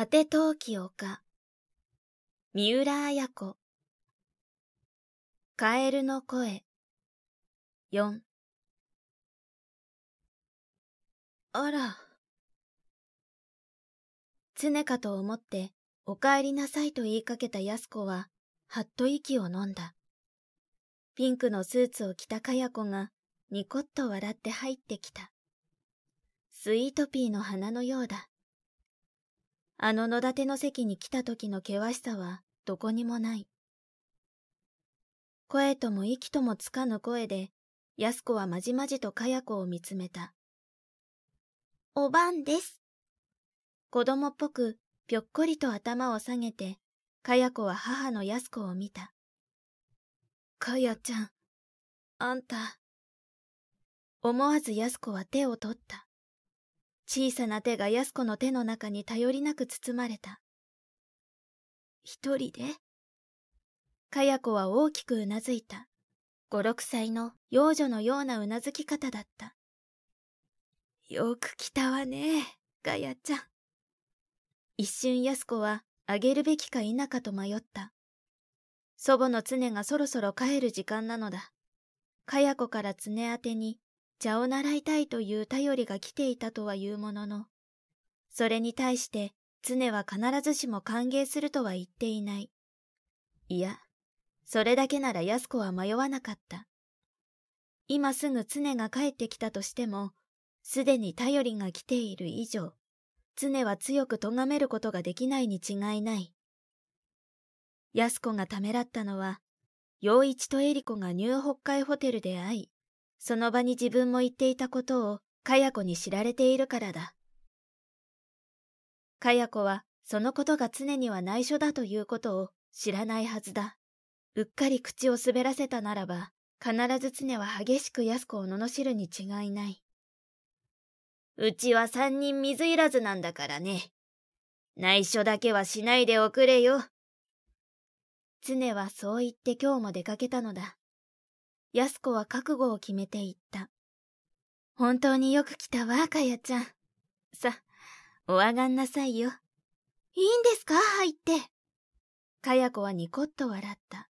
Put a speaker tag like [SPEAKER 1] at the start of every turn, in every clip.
[SPEAKER 1] 果て陶器丘三浦綾子。カエルの声。四。あら。常かと思ってお帰りなさいと言いかけた安子ははっと息を飲んだ。ピンクのスーツを着たかや子がニコッと笑って入ってきた。スイートピーの花のようだ。あの野立の席に来た時の険しさはどこにもない。声とも息ともつかぬ声で、安子はまじまじとかや子を見つめた。おばんです。子供っぽく、ぴょっこりと頭を下げて、かや子は母の安子を見た。かやちゃん、あんた。思わず安子は手を取った。小さな手が安子の手の中に頼りなく包まれた。一人で？かや子は大きくうなずいた。五六歳の幼女のようなうなずき方だった。よく来たわね、ガヤちゃん。一瞬安子はあげるべきか否かと迷った。祖母の常がそろそろ帰る時間なのだ。かや子から常宛てに茶を習いたいという頼りが来ていたとは言うものの、それに対して常は必ずしも歓迎するとは言っていない。いや、それだけなら安子は迷わなかった。今すぐ常が帰ってきたとしても、すでに頼りが来ている以上、常は強く咎めることができないに違いない。安子がためらったのは、陽一とエリコがニュー北海ホテルで会い、その場に自分も言っていたことをかや子に知られているからだ。かや子はそのことが常には内緒だということを知らないはずだ。うっかり口を滑らせたならば、必ず常は激しく安子を罵るに違いない。うちは三人水いらずなんだからね。内緒だけはしないでおくれよ。常はそう言って今日も出かけたのだ。安子は覚悟を決めて言った。本当によく来たわ、かやちゃん。さ、お上がんなさいよ。いいんですか？入って。かや子はニコッと笑った。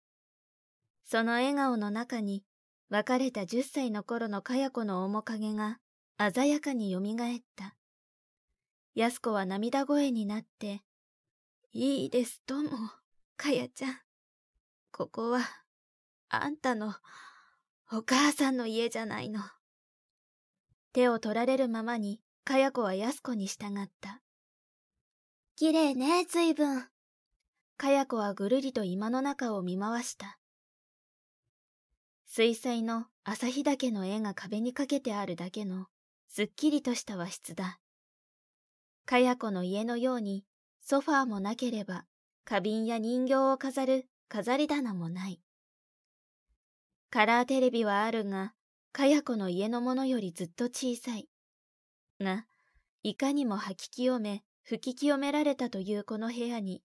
[SPEAKER 1] その笑顔の中に、別れた十歳の頃のかや子の面影が鮮やかによみがえった。安子は涙声になって、いいですとも、かやちゃん。ここは、あんたの、お母さんの家じゃないの。手を取られるままに、かや子は安子に従った。綺麗ね、随分。かや子はぐるりと今の中を見回した。水彩の朝日岳の絵が壁にかけてあるだけの、すっきりとした和室だ。かや子の家のように、ソファーもなければ、花瓶や人形を飾る飾り棚もない。カラーテレビはあるが、かや子の家のものよりずっと小さい。が、いかにも吐き清め、吹き清められたというこの部屋に、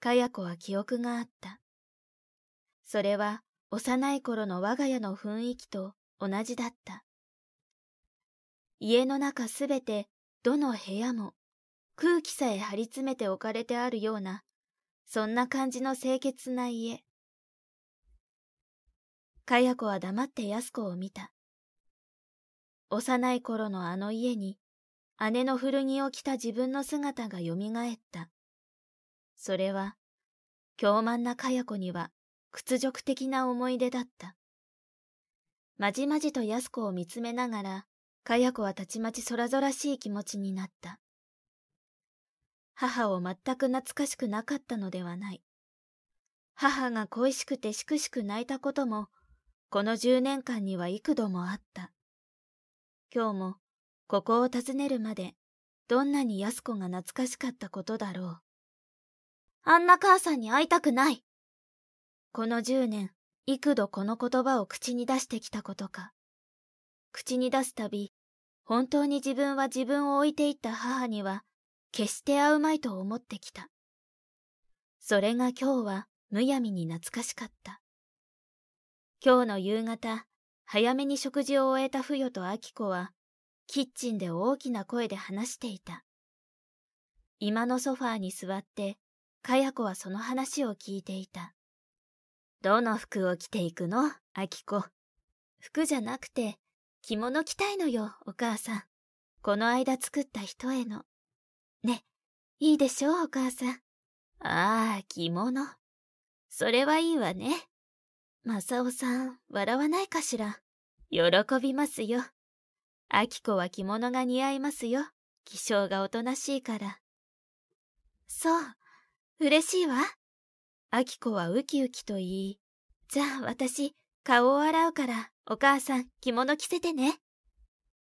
[SPEAKER 1] かや子は記憶があった。それは幼い頃の我が家の雰囲気と同じだった。家の中すべて、どの部屋も、空気さえ張り詰めて置かれてあるような、そんな感じの清潔な家。かや子は黙って安子を見た。幼い頃のあの家に、姉の古着を着た自分の姿が蘇った。それは、凶慢なかや子には屈辱的な思い出だった。まじまじと安子を見つめながら、かや子はたちまち空々しい気持ちになった。母を全く懐かしくなかったのではない。母が恋しくてしくしく泣いたこともこの十年間には幾度もあった。今日も、ここを訪ねるまで、どんなに安子が懐かしかったことだろう。あんな母さんに会いたくないこの十年、幾度この言葉を口に出してきたことか。口に出すたび、本当に自分は自分を置いていった母には、決して会うまいと思ってきた。それが今日はむやみに懐かしかった。今日の夕方、早めに食事を終えた不与と明子は、キッチンで大きな声で話していた。今のソファーに座って、かや子はその話を聞いていた。どの服を着ていくの？あきこ。服じゃなくて、着物着たいのよ、お母さん。この間作った人への。ね、いいでしょう、お母さん。ああ、着物。それはいいわね。マサオさん、笑わないかしら？喜びますよ。アキコは着物が似合いますよ。気性がおとなしいから。そう、嬉しいわ。アキコはウキウキと言い、じゃあ私、顔を洗うから、お母さん、着物着せてね。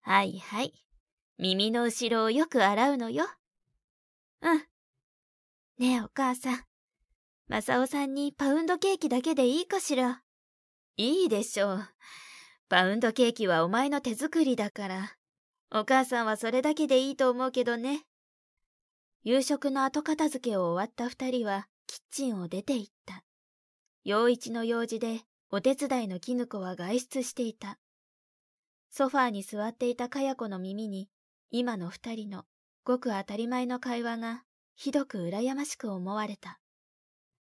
[SPEAKER 1] はいはい。耳の後ろをよく洗うのよ。うん。ねえお母さん。マサオさんにパウンドケーキだけでいいかしら？いいでしょう。パウンドケーキはお前の手作りだから。お母さんはそれだけでいいと思うけどね。夕食の後片付けを終わった二人はキッチンを出て行った。陽一の用事でお手伝いの絹子は外出していた。ソファーに座っていたかや子の耳に今の二人のごく当たり前の会話がひどく羨ましく思われた。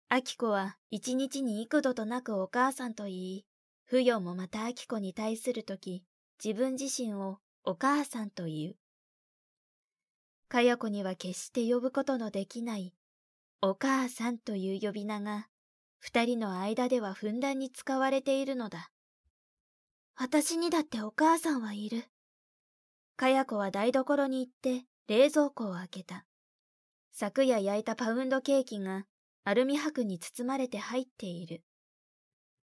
[SPEAKER 1] アキコは一日に幾度となくお母さんと言い、不与もまたアキコに対するとき、自分自身をお母さんと言う。かや子には決して呼ぶことのできない、お母さんという呼び名が、二人の間ではふんだんに使われているのだ。私にだってお母さんはいる。かや子は台所に行って冷蔵庫を開けた。昨夜焼いたパウンドケーキがアルミ箔に包まれて入っている。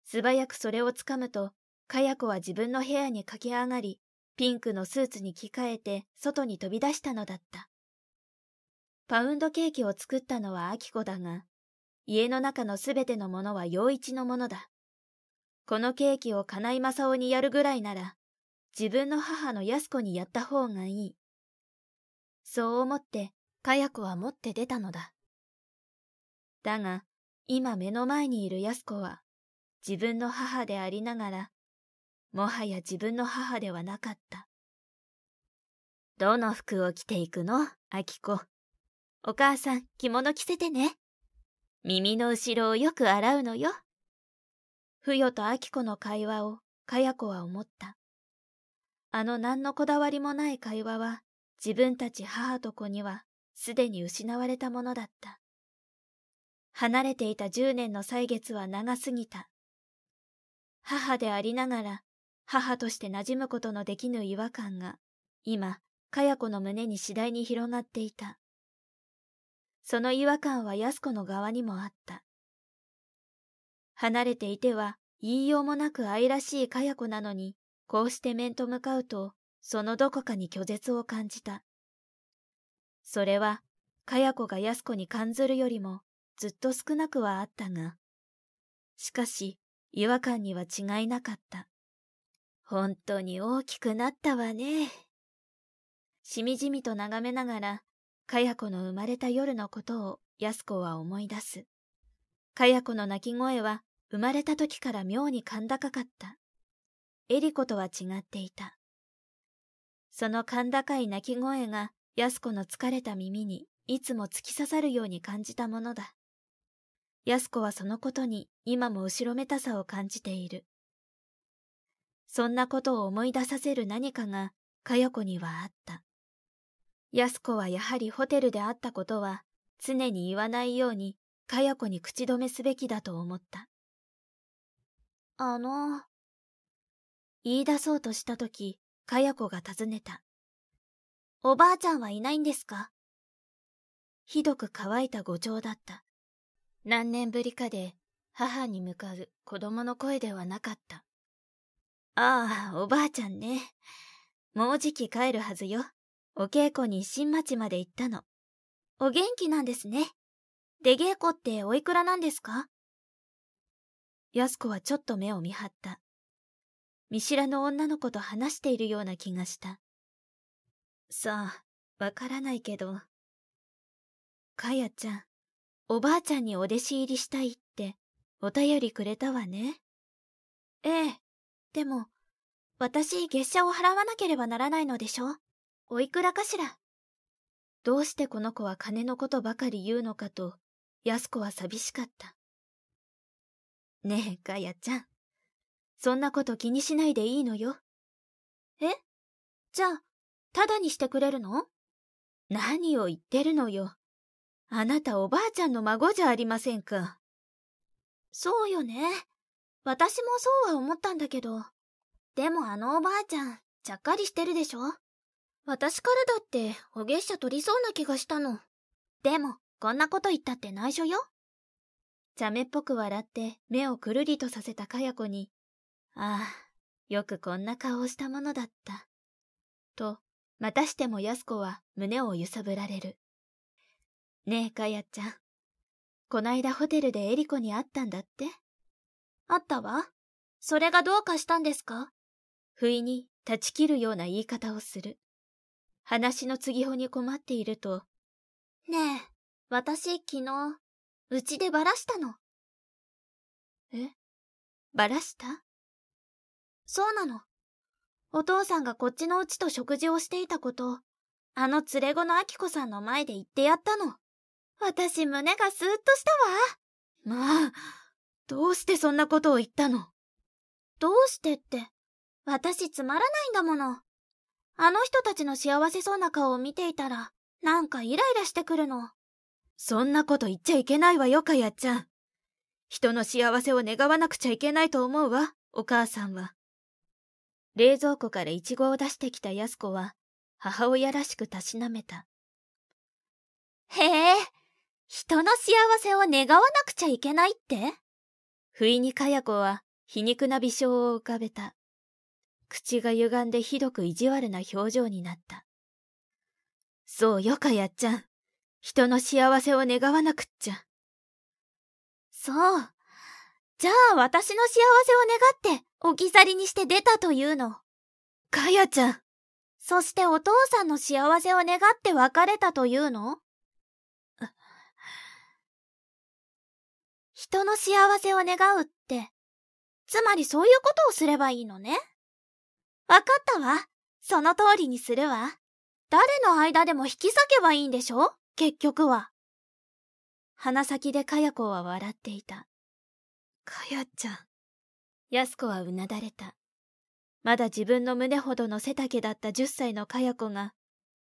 [SPEAKER 1] 素早くそれをつかむと、かや子は自分の部屋に駆け上がり、ピンクのスーツに着替えて外に飛び出したのだった。パウンドケーキを作ったのはアキコだが、家の中のすべてのものは陽一のものだ。このケーキを金井正夫にやるぐらいなら、自分の母の安子にやった方がいい。そう思って、かや子は持って出たのだ。だが、今目の前にいる安子は、自分の母でありながら、もはや自分の母ではなかった。どの服を着ていくの？あきこ。お母さん、着物着せてね。耳の後ろをよく洗うのよ。ふよとあきこの会話を、かや子は思った。あの何のこだわりもない会話は、自分たち母と子には、すでに失われたものだった。離れていた十年の歳月は長すぎた。母でありながら、母として馴染むことのできぬ違和感が、今、かや子の胸に次第に広がっていた。その違和感は安子の側にもあった。離れていては言いようもなく愛らしいかや子なのに、こうして面と向かうと、そのどこかに拒絶を感じた。それは、かや子が安子に感ずるよりも、ずっと少なくはあったが、しかし、違和感には違いなかった。本当に大きくなったわね。しみじみと眺めながら、かや子の生まれた夜のことを安子は思い出す。かや子の泣き声は生まれた時から妙に甲高かった。エリコとは違っていた。その甲高い泣き声が安子の疲れた耳にいつも突き刺さるように感じたものだ。安子はそのことに今も後ろめたさを感じている。そんなことを思い出させる何かがかよ子にはあった。安子はやはりホテルであったことは常に言わないようにかや子に口止めすべきだと思った。あの、言い出そうとしたとき、かや子が尋ねた。おばあちゃんはいないんですか？ひどく乾いた語調だった。何年ぶりかで母に向かう子供の声ではなかった。ああ、おばあちゃんね。もうじき帰るはずよ。お稽古に新町まで行ったの。お元気なんですね。出稽古っておいくらなんですか？安子はちょっと目を見張った。見知らぬ女の子と話しているような気がした。さあ、わからないけど。かやちゃん、おばあちゃんにお弟子入りしたいってお便りくれたわね。ええ、でも、私月謝を払わなければならないのでしょ？おいくらかしら？どうしてこの子は金のことばかり言うのかと、安子は寂しかった。ねえ、かやちゃん。そんなこと気にしないでいいのよ。
[SPEAKER 2] え？じゃあ、ただにしてくれるの？
[SPEAKER 1] 何を言ってるのよ。あなたおばあちゃんの孫じゃありませんか。
[SPEAKER 2] そうよね。私もそうは思ったんだけど。でもあのおばあちゃん、ちゃっかりしてるでしょ私からだってお月謝取りそうな気がしたの。でも、こんなこと言ったって内緒よ。
[SPEAKER 1] 茶目っぽく笑って目をくるりとさせたかや子に、ああ、よくこんな顔をしたものだった。と、またしても安子は胸を揺さぶられる。ねえ、かやちゃん。こないだホテルでエリコに会ったんだって？
[SPEAKER 2] あったわ。それがどうかしたんですか？
[SPEAKER 1] 不意に断ち切るような言い方をする。話の継ぎほに困っていると、
[SPEAKER 2] ねえ、私昨日、うちでばらしたの。
[SPEAKER 1] え？ばらした？
[SPEAKER 2] そうなの。お父さんがこっちのうちと食事をしていたことを、あの連れ子のあきこさんの前で言ってやったの。私胸がスーッとした
[SPEAKER 1] わ。まあ、どうしてそんなことを言ったの？
[SPEAKER 2] どうしてって、私つまらないんだもの。あの人たちの幸せそうな顔を見ていたら、なんかイライラしてくるの。
[SPEAKER 1] そんなこと言っちゃいけないわよ、かやちゃん。人の幸せを願わなくちゃいけないと思うわ、お母さんは。冷蔵庫からイチゴを出してきた安子は、母親らしくたしなめた。
[SPEAKER 2] へえ、人の幸せを願わなくちゃいけないって？
[SPEAKER 1] 不意にかや子は皮肉な微笑を浮かべた。口が歪んでひどく意地悪な表情になった。そうよかやっちゃん。人の幸せを願わなくっちゃ。
[SPEAKER 2] そう。じゃあ私の幸せを願って置き去りにして出たというの。
[SPEAKER 1] かやちゃん。
[SPEAKER 2] そしてお父さんの幸せを願って別れたというの？人の幸せを願うって、つまりそういうことをすればいいのね。わかったわ。その通りにするわ。誰の間でも引き裂けばいいんでしょ？結局は。
[SPEAKER 1] 鼻先でかや子は笑っていた。かやちゃん。やす子はうなだれた。まだ自分の胸ほどの背丈だった十歳のかや子が、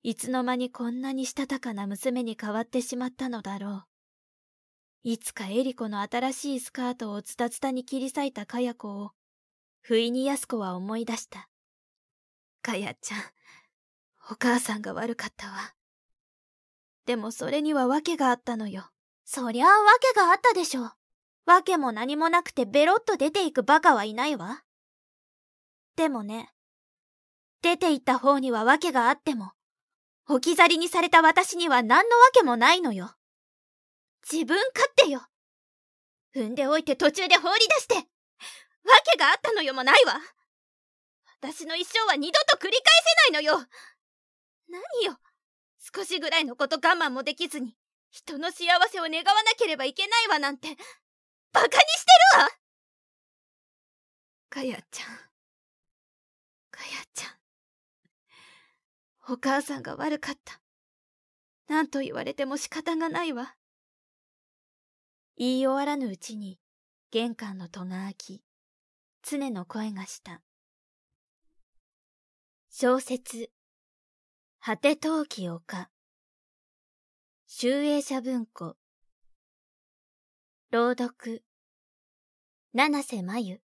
[SPEAKER 1] いつの間にこんなにしたたかな娘に変わってしまったのだろう。いつかエリコの新しいスカートをズタズタに切り裂いたかや子を、不意にやす子は思い出した。かやちゃん、お母さんが悪かったわ。でもそれには訳があったのよ。
[SPEAKER 2] そりゃあ訳があったでしょ。訳も何もなくてベロッと出ていくバカはいないわ。でもね、出て行った方には訳があっても、置き去りにされた私には何の訳もないのよ。自分勝手よ。踏んでおいて途中で放り出して、訳があったのよもないわ。私の一生は二度と繰り返せないのよ。何よ。少しぐらいのこと我慢もできずに人の幸せを願わなければいけないわなんて。バカにしてるわ。
[SPEAKER 1] かやちゃん。かやちゃん。お母さんが悪かった。何と言われても仕方がないわ。言い終わらぬうちに玄関の戸が開き常の声がした。小説、果て陶器丘、集英社文庫、朗読、七瀬真由、